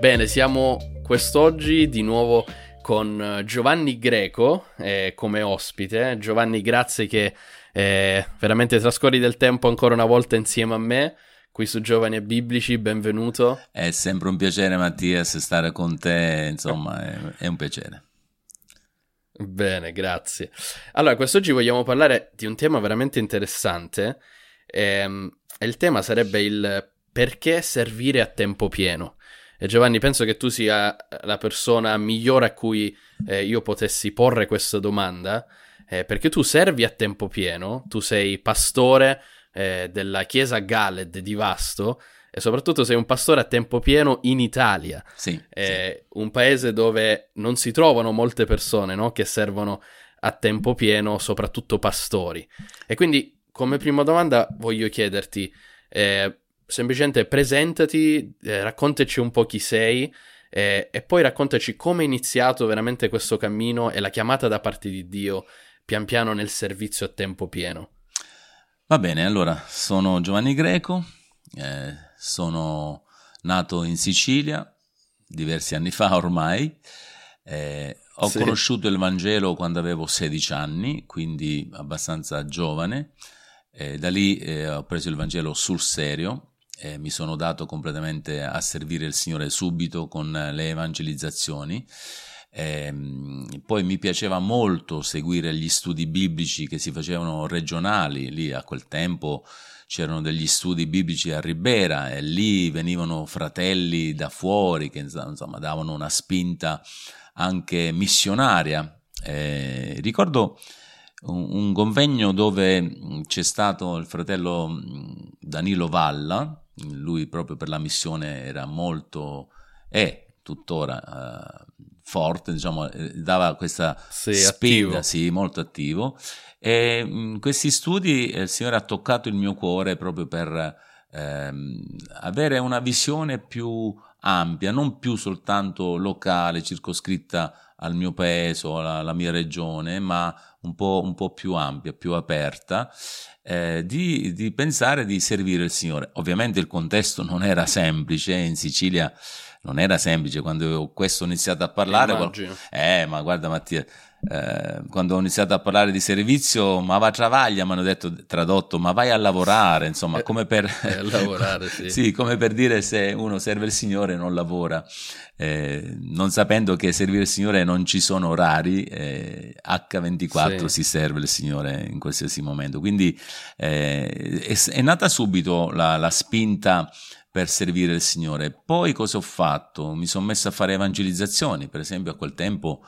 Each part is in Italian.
Bene, siamo quest'oggi di nuovo con eh, Giovanni Greco eh, come ospite. Giovanni, grazie che eh, veramente trascorri del tempo ancora una volta insieme a me qui su Giovani e Biblici, benvenuto. È sempre un piacere Mattias stare con te, insomma, è, è un piacere. Bene, grazie. Allora, quest'oggi vogliamo parlare di un tema veramente interessante ehm, e il tema sarebbe il perché servire a tempo pieno. E Giovanni, penso che tu sia la persona migliore a cui eh, io potessi porre questa domanda, eh, perché tu servi a tempo pieno, tu sei pastore eh, della chiesa Galed di Vasto e soprattutto sei un pastore a tempo pieno in Italia, sì, sì. un paese dove non si trovano molte persone no? che servono a tempo pieno, soprattutto pastori. E quindi come prima domanda voglio chiederti, eh, semplicemente presentati, eh, raccontaci un po' chi sei eh, e poi raccontaci come è iniziato veramente questo cammino e la chiamata da parte di Dio pian piano nel servizio a tempo pieno. Va bene, allora sono Giovanni Greco, eh, sono nato in Sicilia diversi anni fa ormai. Eh, ho sì. conosciuto il Vangelo quando avevo 16 anni, quindi abbastanza giovane. Eh, da lì eh, ho preso il Vangelo sul serio eh, mi sono dato completamente a servire il Signore subito con le evangelizzazioni. Eh, poi mi piaceva molto seguire gli studi biblici che si facevano regionali, lì a quel tempo c'erano degli studi biblici a Ribera e lì venivano fratelli da fuori che insomma davano una spinta anche missionaria. Eh, ricordo un, un, convegno dove c'è stato il fratello Danilo Valla, lui proprio per la missione era molto, è tuttora uh, forte, diciamo, eh, dava questa sì, spinta, attivo. sì, molto attivo. E in questi studi eh, il Signore ha toccato il mio cuore proprio per ehm, avere una visione più ampia, non più soltanto locale, circoscritta al mio paese o alla, alla mia regione, ma un po', un po', più ampia, più aperta, eh, di, di, pensare di servire il Signore. Ovviamente il contesto non era semplice, in Sicilia non era semplice quando questo ho iniziato a parlare. Eh, ma guarda Mattia, eh, quando ho iniziato a parlare di servizio, ma va travaglia, mi hanno detto tradotto, ma vai a lavorare, insomma, eh, come per, lavorare, sì. sì, come per dire se uno serve il Signore e non lavora, eh, non sapendo che servire il Signore non ci sono orari, eh, H24 sì. si serve il Signore in qualsiasi momento. Quindi eh, è, è, nata subito la, la spinta per servire il Signore. Poi cosa ho fatto? Mi sono messo a fare evangelizzazioni, per esempio a quel tempo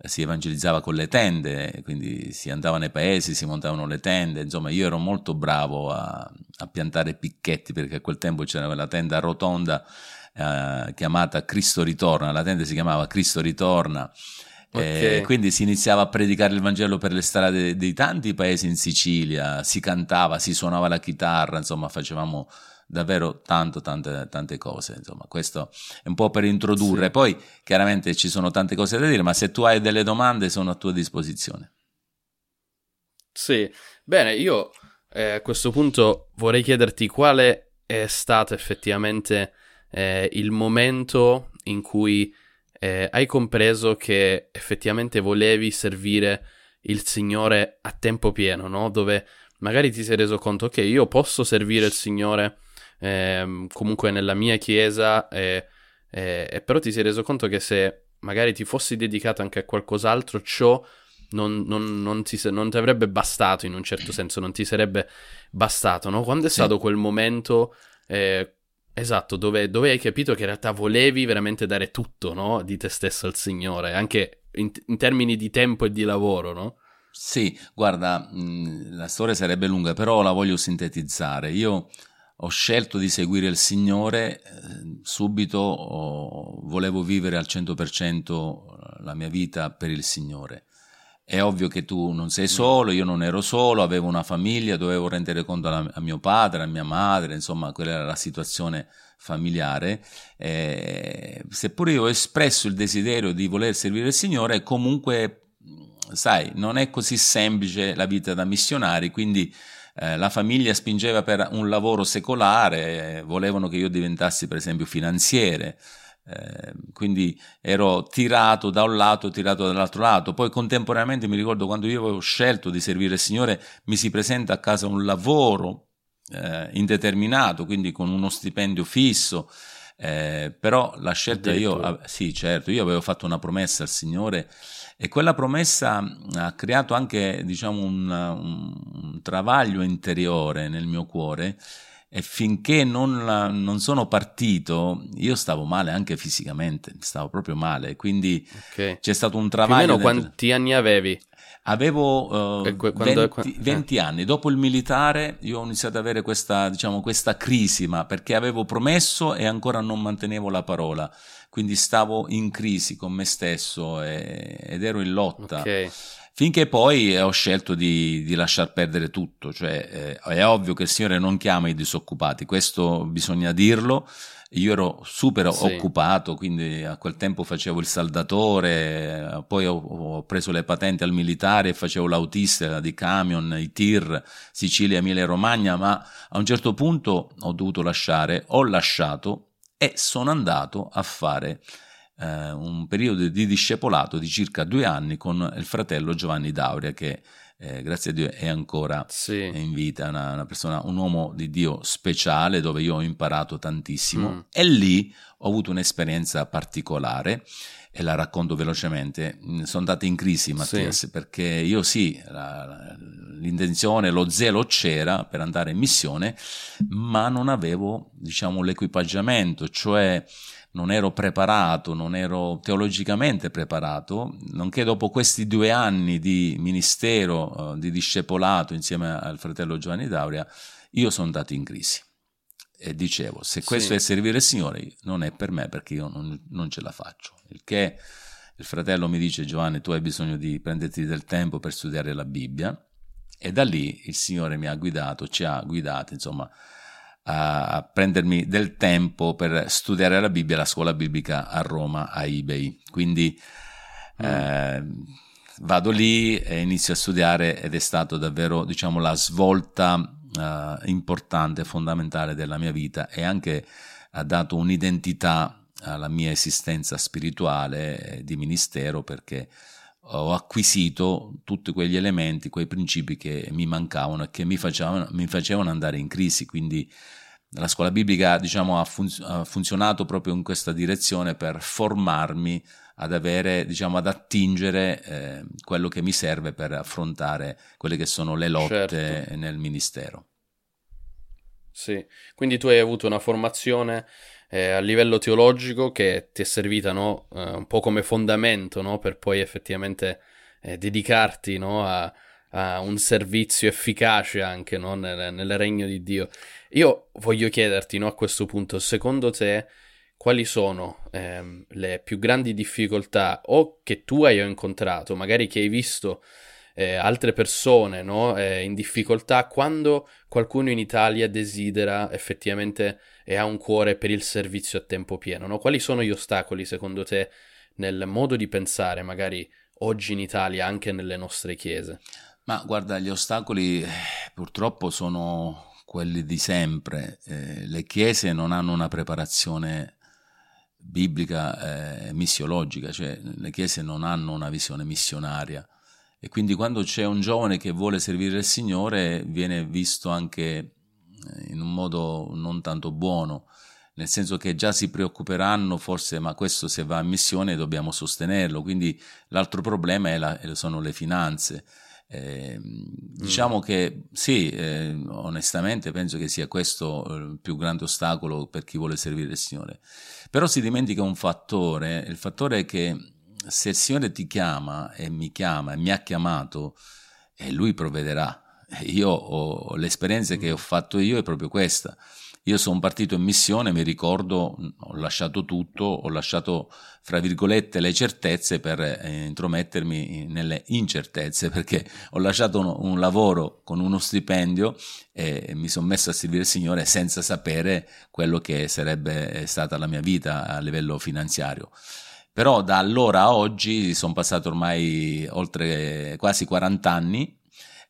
si evangelizzava con le tende, quindi si andava nei paesi, si montavano le tende, insomma io ero molto bravo a, a piantare picchetti perché a quel tempo c'era quella tenda rotonda eh, chiamata Cristo ritorna, la tenda si chiamava Cristo ritorna. Okay. Eh, quindi si iniziava a predicare il Vangelo per le strade di tanti paesi in Sicilia, si cantava, si suonava la chitarra, insomma facevamo davvero tanto, tante, tante cose. Insomma, questo è un po' per introdurre. Sì. Poi chiaramente ci sono tante cose da dire, ma se tu hai delle domande sono a tua disposizione. Sì, bene, io eh, a questo punto vorrei chiederti quale è stato effettivamente eh, il momento in cui eh, hai compreso che effettivamente volevi servire il Signore a tempo pieno, no? Dove magari ti sei reso conto che io posso servire il Signore eh, comunque nella mia chiesa, e, e, e però ti sei reso conto che se magari ti fossi dedicato anche a qualcos'altro, ciò non, non, non, ti, non, ti, avrebbe bastato in un certo senso, non ti sarebbe bastato, no? Quando è stato sì. quel momento, eh, esatto, dove, dove, hai capito che in realtà volevi veramente dare tutto, no? Di te stesso al Signore, anche in, in termini di tempo e di lavoro, no? Sì, guarda, mh, la storia sarebbe lunga, però la voglio sintetizzare. Io ho scelto di seguire il Signore, eh, subito volevo vivere al 100% la mia vita per il Signore. È ovvio che tu non sei solo, io non ero solo, avevo una famiglia, dovevo rendere conto a, a mio padre, a mia madre, insomma, quella era la situazione familiare. Eh, seppure io ho espresso il desiderio di voler servire il Signore, comunque, sai, non è così semplice la vita da missionari, quindi eh, la famiglia spingeva per un lavoro secolare, volevano che io diventassi per esempio finanziere. Eh, quindi ero tirato da un lato, tirato dall'altro lato. Poi contemporaneamente mi ricordo quando io avevo scelto di servire il Signore, mi si presenta a casa un lavoro eh, indeterminato, quindi con uno stipendio fisso. Eh, però la scelta io, sì certo, io avevo fatto una promessa al Signore e quella promessa ha creato anche diciamo un, un travaglio interiore nel mio cuore e finché non, non, sono partito io stavo male anche fisicamente, stavo proprio male, quindi okay. c'è stato un travaglio. Più quanti anni avevi? Avevo uh, que- 20, quando... 20 eh. anni, dopo il militare io ho iniziato ad avere questa, diciamo, questa crisi, ma perché avevo promesso e ancora non mantenevo la parola, quindi stavo in crisi con me stesso e, ed ero in lotta. Okay. Finché poi ho scelto di, di lasciar perdere tutto, cioè eh, è ovvio che il Signore non chiama i disoccupati, questo bisogna dirlo. Io ero super sì. occupato, quindi a quel tempo facevo il saldatore, poi ho, ho, preso le patenti al militare e facevo l'autista di camion, i tir, Sicilia, Emilia Romagna, ma a un certo punto ho dovuto lasciare, ho lasciato e sono andato a fare eh, un periodo di discepolato di circa due anni con il fratello Giovanni Dauria che eh, grazie a Dio è ancora sì. in vita, una, una, persona, un uomo di Dio speciale dove io ho imparato tantissimo mm. e lì ho avuto un'esperienza particolare e la racconto velocemente. Mm, sono andato in crisi, Mattias, sì. perché io sì, la, l'intenzione, lo zelo c'era per andare in missione, ma non avevo, diciamo, l'equipaggiamento, cioè non ero preparato, non ero teologicamente preparato, nonché dopo questi due anni di ministero, uh, di discepolato insieme al fratello Giovanni Dauria, io sono andato in crisi. E dicevo, se questo sì. è servire il Signore, non è per me perché io non, non ce la faccio. Il che il fratello mi dice, Giovanni, tu hai bisogno di prenderti del tempo per studiare la Bibbia. E da lì il Signore mi ha guidato, ci ha guidato, insomma, a prendermi del tempo per studiare la Bibbia alla scuola biblica a Roma, a eBay. Quindi mm. eh, vado lì e inizio a studiare ed è stato davvero, diciamo, la svolta eh, importante, fondamentale della mia vita e anche ha dato un'identità alla mia esistenza spirituale di ministero perché ho acquisito tutti quegli elementi, quei principi che mi mancavano e che mi facevano, mi facevano andare in crisi, quindi la scuola biblica diciamo, ha, fun- ha, funzionato proprio in questa direzione per formarmi ad avere, diciamo, ad attingere eh, quello che mi serve per affrontare quelle che sono le lotte certo. nel ministero. Sì, quindi tu hai avuto una formazione eh, a livello teologico che ti è servita no? eh, un po' come fondamento no? per poi effettivamente eh, dedicarti no? a, a, un servizio efficace anche nel, nel regno di Dio. Io voglio chiederti a questo punto, secondo te, quali sono ehm, le più grandi difficoltà o che tu hai incontrato, magari che hai visto eh, altre persone no, eh, in difficoltà quando qualcuno in Italia desidera effettivamente e ha un cuore per il servizio a tempo pieno? No? Quali sono gli ostacoli secondo te nel modo di pensare, magari oggi in Italia, anche nelle nostre chiese? Ma guarda, gli ostacoli purtroppo sono quelli di sempre. Eh, le chiese non hanno una preparazione biblica e eh, missiologica, cioè le chiese non hanno una visione missionaria e quindi quando c'è un giovane che vuole servire il Signore viene visto anche in un modo non tanto buono, nel senso che già si preoccuperanno forse ma questo se va a missione dobbiamo sostenerlo, quindi l'altro problema la, sono le finanze eh, diciamo mm. che sì, eh, onestamente penso che sia questo il più grande ostacolo per chi vuole servire il Signore. Però si dimentica un fattore, il fattore è che se il Signore ti chiama e mi chiama e mi ha chiamato, e Lui provvederà. Io ho l'esperienza che ho fatto io è proprio questa. Io sono partito in missione, mi ricordo, ho lasciato tutto, ho lasciato, fra virgolette, le certezze per eh, intromettermi nelle incertezze, perché ho lasciato un, un lavoro con uno stipendio e mi sono messo a servire il Signore senza sapere quello che sarebbe stata la mia vita a livello finanziario. Però da allora a oggi sono passati ormai oltre quasi 40 anni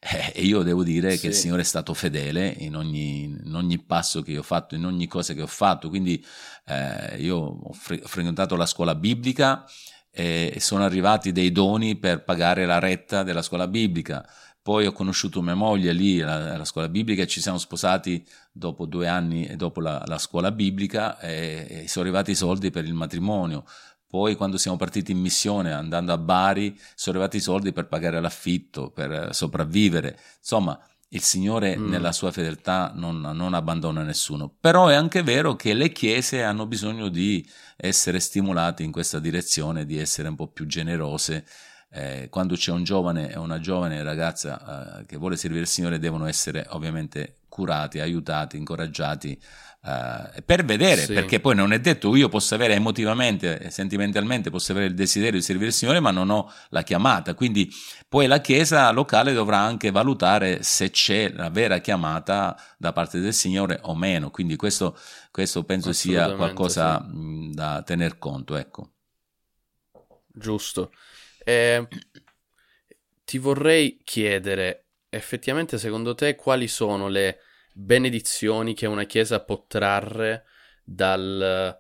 Eh, e io devo dire sì. che il Signore è stato fedele in ogni, in ogni, passo che io ho fatto, in ogni cosa che ho fatto. Quindi eh, io ho, fre- frequentato la scuola biblica e sono arrivati dei doni per pagare la retta della scuola biblica. Poi ho conosciuto mia moglie lì alla, alla scuola biblica e ci siamo sposati dopo due anni dopo la, la scuola biblica e, e sono arrivati i soldi per il matrimonio. Poi quando siamo partiti in missione andando a Bari sono arrivati i soldi per pagare l'affitto, per sopravvivere. Insomma, il Signore mm. nella sua fedeltà non, non, abbandona nessuno. Però è anche vero che le chiese hanno bisogno di essere stimolate in questa direzione, di essere un po' più generose. Eh, quando c'è un giovane e una giovane ragazza eh, che vuole servire il Signore devono essere ovviamente curati, aiutati, incoraggiati Uh, per vedere, sì. perché poi non è detto io posso avere emotivamente sentimentalmente posso avere il desiderio di servire il Signore, ma non ho la chiamata. Quindi poi la Chiesa locale dovrà anche valutare se c'è la vera chiamata da parte del Signore o meno. Quindi questo, questo penso sia qualcosa sì. da tener conto. Ecco. Giusto. Eh, ti vorrei chiedere, effettivamente secondo te quali sono le benedizioni che una chiesa può trarre dal,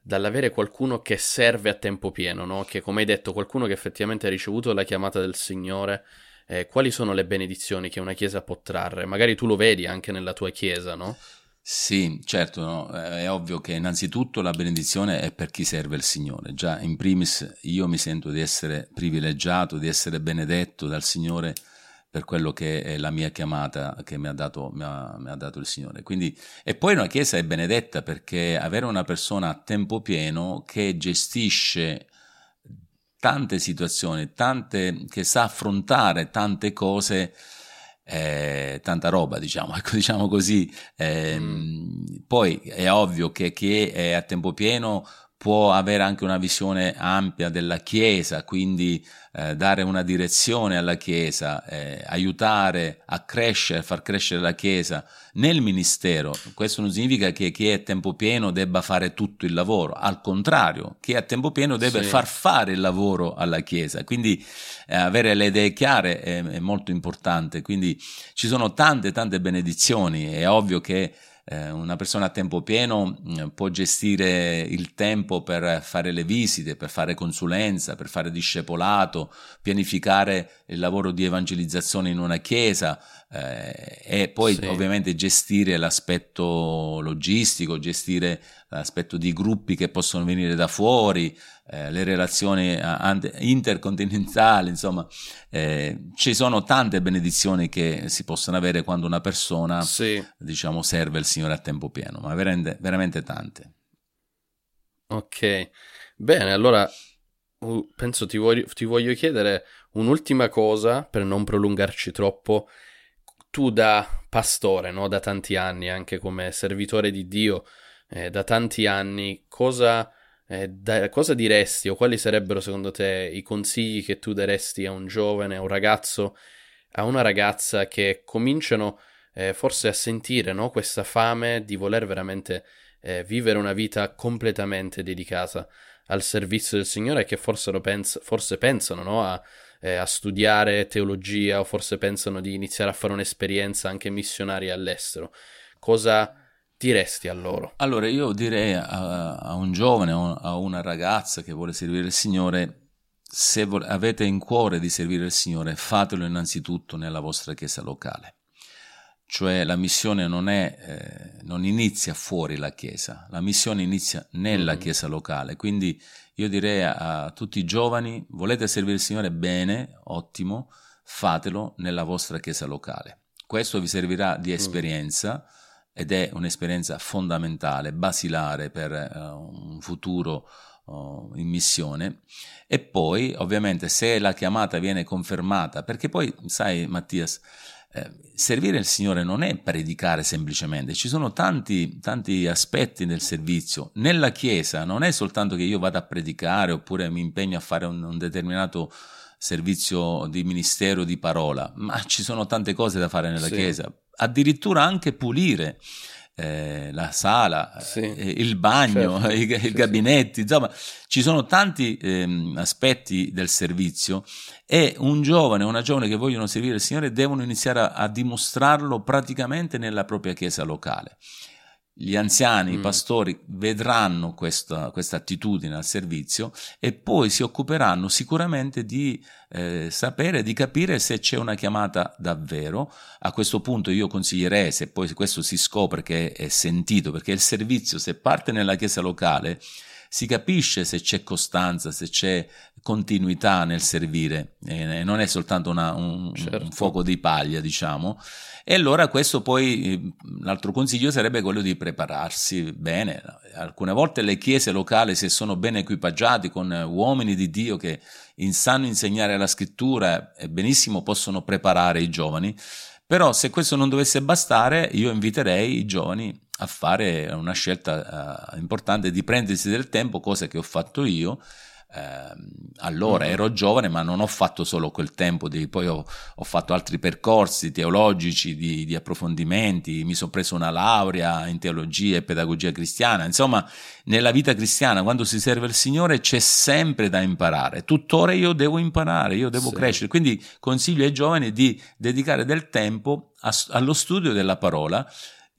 dall'avere qualcuno che serve a tempo pieno, no? Che come hai detto, qualcuno che effettivamente ha ricevuto la chiamata del Signore. Eh, quali sono le benedizioni che una chiesa può trarre? Magari tu lo vedi anche nella tua chiesa, no? Sì, certo, no? è ovvio che innanzitutto la benedizione è per chi serve il Signore. Già in primis io mi sento di essere privilegiato, di essere benedetto dal Signore per quello che è la mia chiamata che mi ha dato, mi ha, mi ha dato il Signore. Quindi, e poi una chiesa è benedetta perché avere una persona a tempo pieno che gestisce tante situazioni, tante, che sa affrontare tante cose, eh, tanta roba, diciamo, ecco, diciamo così. Eh, mm. Poi è ovvio che chi è a tempo pieno può avere anche una visione ampia della Chiesa, quindi eh, dare una direzione alla Chiesa, eh, aiutare a crescere, far crescere la Chiesa nel ministero. Questo non significa che chi è a tempo pieno debba fare tutto il lavoro, al contrario, chi è a tempo pieno deve sì. far fare il lavoro alla Chiesa, quindi eh, avere le idee chiare è, è molto importante, quindi ci sono tante tante benedizioni, è ovvio che eh, una persona a tempo pieno mm, può gestire il tempo per fare le visite, per fare consulenza, per fare discepolato, pianificare il lavoro di evangelizzazione in una chiesa eh, e poi sì. ovviamente gestire l'aspetto logistico, gestire l'aspetto di gruppi che possono venire da fuori, eh, le relazioni eh, intercontinentali, insomma, eh, ci sono tante benedizioni che si possono avere quando una persona, sì. diciamo, serve il Signore a tempo pieno, ma veramente, veramente tante. Ok, bene, allora penso ti voglio, ti voglio chiedere un'ultima cosa per non prolungarci troppo. Tu da pastore, no? da tanti anni, anche come servitore di Dio, eh, da tanti anni, cosa, eh, da, cosa diresti o quali sarebbero secondo te i consigli che tu daresti a un giovane, a un ragazzo, a una ragazza che cominciano eh, forse a sentire no, questa fame di voler veramente eh, vivere una vita completamente dedicata al servizio del Signore e che forse, pens- forse pensano no, a, eh, a, studiare teologia o forse pensano di iniziare a fare un'esperienza anche missionaria all'estero. Cosa diresti a loro? Allora, io direi a, a un giovane o a una ragazza che vuole servire il Signore, se vo- avete in cuore di servire il Signore, fatelo innanzitutto nella vostra chiesa locale. Cioè la missione non, è, eh, non inizia fuori la chiesa, la missione inizia nella mm-hmm. chiesa locale. Quindi io direi a, a tutti i giovani, volete servire il Signore bene, ottimo, fatelo nella vostra chiesa locale. Questo vi servirà di mm. esperienza. Mm ed è un'esperienza fondamentale, basilare per uh, un futuro uh, in missione. E poi, ovviamente, se la chiamata viene confermata, perché poi, sai, Mattias, eh, servire il Signore non è predicare semplicemente, ci sono tanti, tanti aspetti del servizio. Nella Chiesa non è soltanto che io vada a predicare oppure mi impegno a fare un, un determinato servizio di ministero di parola, ma ci sono tante cose da fare nella sì. Chiesa addirittura anche pulire. eh, la sala, Sì. eh, il bagno, Certo. i, i Sì, gabinetti, insomma, ci sono tanti ehm, aspetti del servizio e un giovane o una giovane che vogliono servire il Signore devono iniziare a, a dimostrarlo praticamente nella propria chiesa locale. Gli anziani, i Mm. pastori vedranno questa, questa attitudine al servizio e poi si occuperanno sicuramente di eh, sapere, di capire se c'è una chiamata davvero. A questo punto io consiglierei, se poi questo si scopre che è sentito, perché il servizio, se parte nella chiesa locale, si capisce se c'è costanza, se c'è continuità nel servire, eh, non è soltanto una- un, Certo. un fuoco di paglia, diciamo. E allora questo poi, eh, l'altro consiglio sarebbe quello di prepararsi bene. Alcune volte le chiese locali, se sono ben equipaggiati con eh, uomini di Dio che sanno insegnare la scrittura e benissimo possono preparare i giovani, però se questo non dovesse bastare, io inviterei i giovani a fare una scelta eh, importante di prendersi del tempo, cosa che ho fatto io. Ehm, allora Mhm. ero giovane, ma non ho fatto solo quel tempo, di, poi ho, ho fatto altri percorsi teologici di, di approfondimenti, mi sono preso una laurea in teologia e pedagogia cristiana. Insomma, nella vita cristiana, quando si serve il Signore, c'è sempre da imparare. Tuttora io devo imparare, io devo Sì. crescere. Quindi consiglio ai giovani di dedicare del tempo a- allo studio della parola,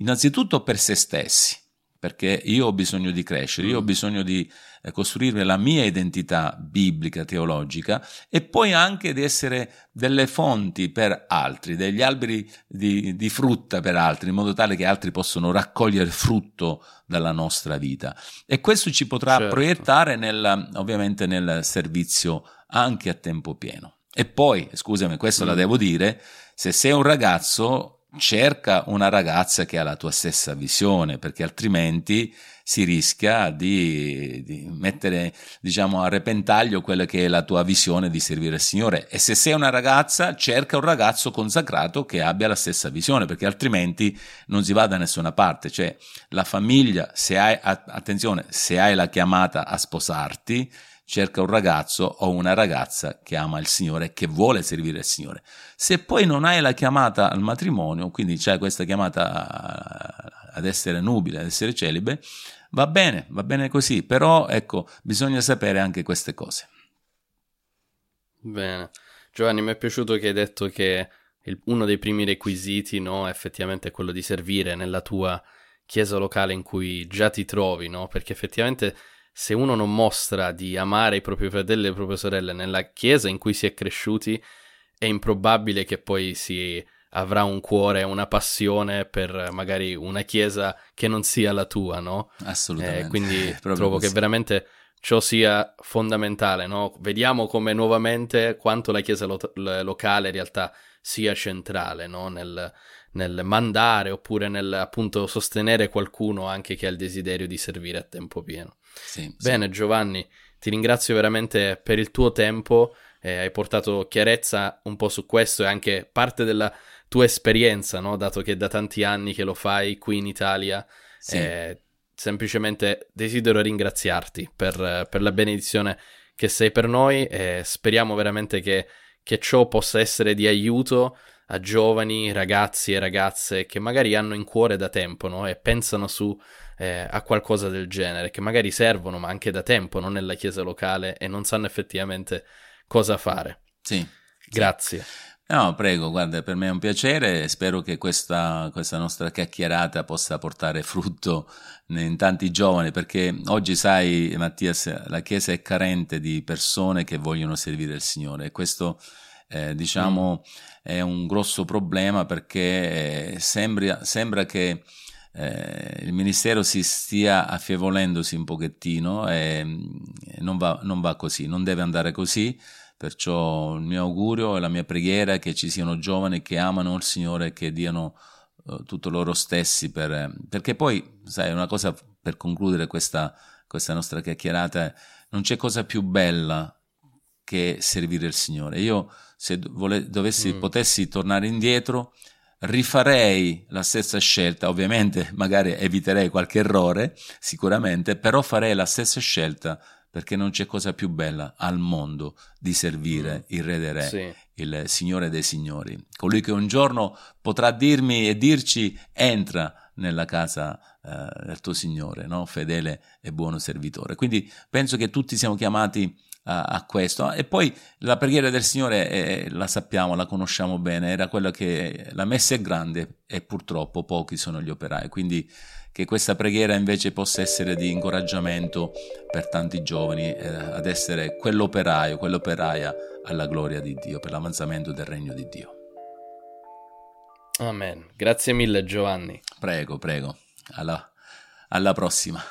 innanzitutto per se stessi, perché io ho bisogno di crescere, io ho Mm. bisogno di eh, costruire la mia identità biblica, teologica e poi anche di essere delle fonti per altri, degli alberi di, di frutta per altri, in modo tale che altri possono raccogliere frutto dalla nostra vita. E questo ci potrà Certo. proiettare nel, ovviamente nel servizio anche a tempo pieno. E poi, scusami, questo la Mm. devo dire, se sei un ragazzo, cerca una ragazza che ha la tua stessa visione, perché altrimenti si rischia di, di mettere, diciamo, a repentaglio quella che è la tua visione di servire il Signore. E se sei una ragazza, cerca un ragazzo consacrato che abbia la stessa visione, perché altrimenti non si va da nessuna parte. Cioè, la famiglia, se hai, attenzione, se hai la chiamata a sposarti, cerca un ragazzo o una ragazza che ama il Signore e che vuole servire il Signore. Se poi non hai la chiamata al matrimonio, quindi c'è questa chiamata ad essere nubile, ad essere celibe, va bene, va bene così, però ecco, bisogna sapere anche queste cose. Bene. Giovanni, mi è piaciuto che hai detto che il- uno dei primi requisiti, no, effettivamente è quello di servire nella tua chiesa locale in cui già ti trovi, no? Perché effettivamente se uno non mostra di amare i propri fratelli e le proprie sorelle nella chiesa in cui si è cresciuti, è improbabile che poi si avrà un cuore, una passione per magari una chiesa che non sia la tua, no? Assolutamente. Eh, quindi trovo così. che veramente ciò sia fondamentale, no? Vediamo come nuovamente quanto la chiesa lo- locale in realtà sia centrale, no? Nel, nel mandare oppure nel appunto sostenere qualcuno anche che ha il desiderio di servire a tempo pieno. Sì, sì. Bene, Giovanni, ti ringrazio veramente per il tuo tempo, eh, hai portato chiarezza un po' su questo e anche parte della tua esperienza, no? Dato che è da tanti anni che lo fai qui in Italia. Sì. Eh, semplicemente desidero ringraziarti per, per la benedizione che sei per noi e speriamo veramente che, che ciò possa essere di aiuto a giovani, ragazzi e ragazze che magari hanno in cuore da tempo no? e pensano su eh, a qualcosa del genere, che magari servono ma anche da tempo, non nella chiesa locale e non sanno effettivamente cosa fare. Sì. Grazie. No, prego, guarda, per me è un piacere, spero che questa, questa nostra chiacchierata possa portare frutto in tanti giovani, perché oggi sai, Mattias, la Chiesa è carente di persone che vogliono servire il Signore e questo, eh, diciamo, è un grosso problema perché eh, sembra, sembra che eh, il ministero si stia affievolendosi un pochettino e e non va, non va così, non deve andare così. Perciò il mio augurio e la mia preghiera è che ci siano giovani che amano il Signore e che diano eh, tutto loro stessi per, eh, perché poi, sai, una cosa per concludere questa, questa nostra chiacchierata, non c'è cosa più bella che servire il Signore. Io, se vole- dovessi, Mm. potessi tornare indietro, rifarei la stessa scelta, ovviamente magari eviterei qualche errore, sicuramente, però farei la stessa scelta perché non c'è cosa più bella al mondo di servire Mm. il Re dei Re, Sì. il Signore dei Signori, colui che un giorno potrà dirmi e dirci entra nella casa eh, del tuo Signore, no? fedele e buono servitore. Quindi penso che tutti siamo chiamati a, a questo. E poi la preghiera del Signore eh, la sappiamo, la conosciamo bene, era quella che la messa è grande e purtroppo pochi sono gli operai. Quindi che questa preghiera invece possa essere di incoraggiamento per tanti giovani eh, ad essere quell'operaio, quell'operaia alla gloria di Dio, per l'avanzamento del regno di Dio. Amen. Grazie mille Giovanni. Prego, prego. alla, alla prossima.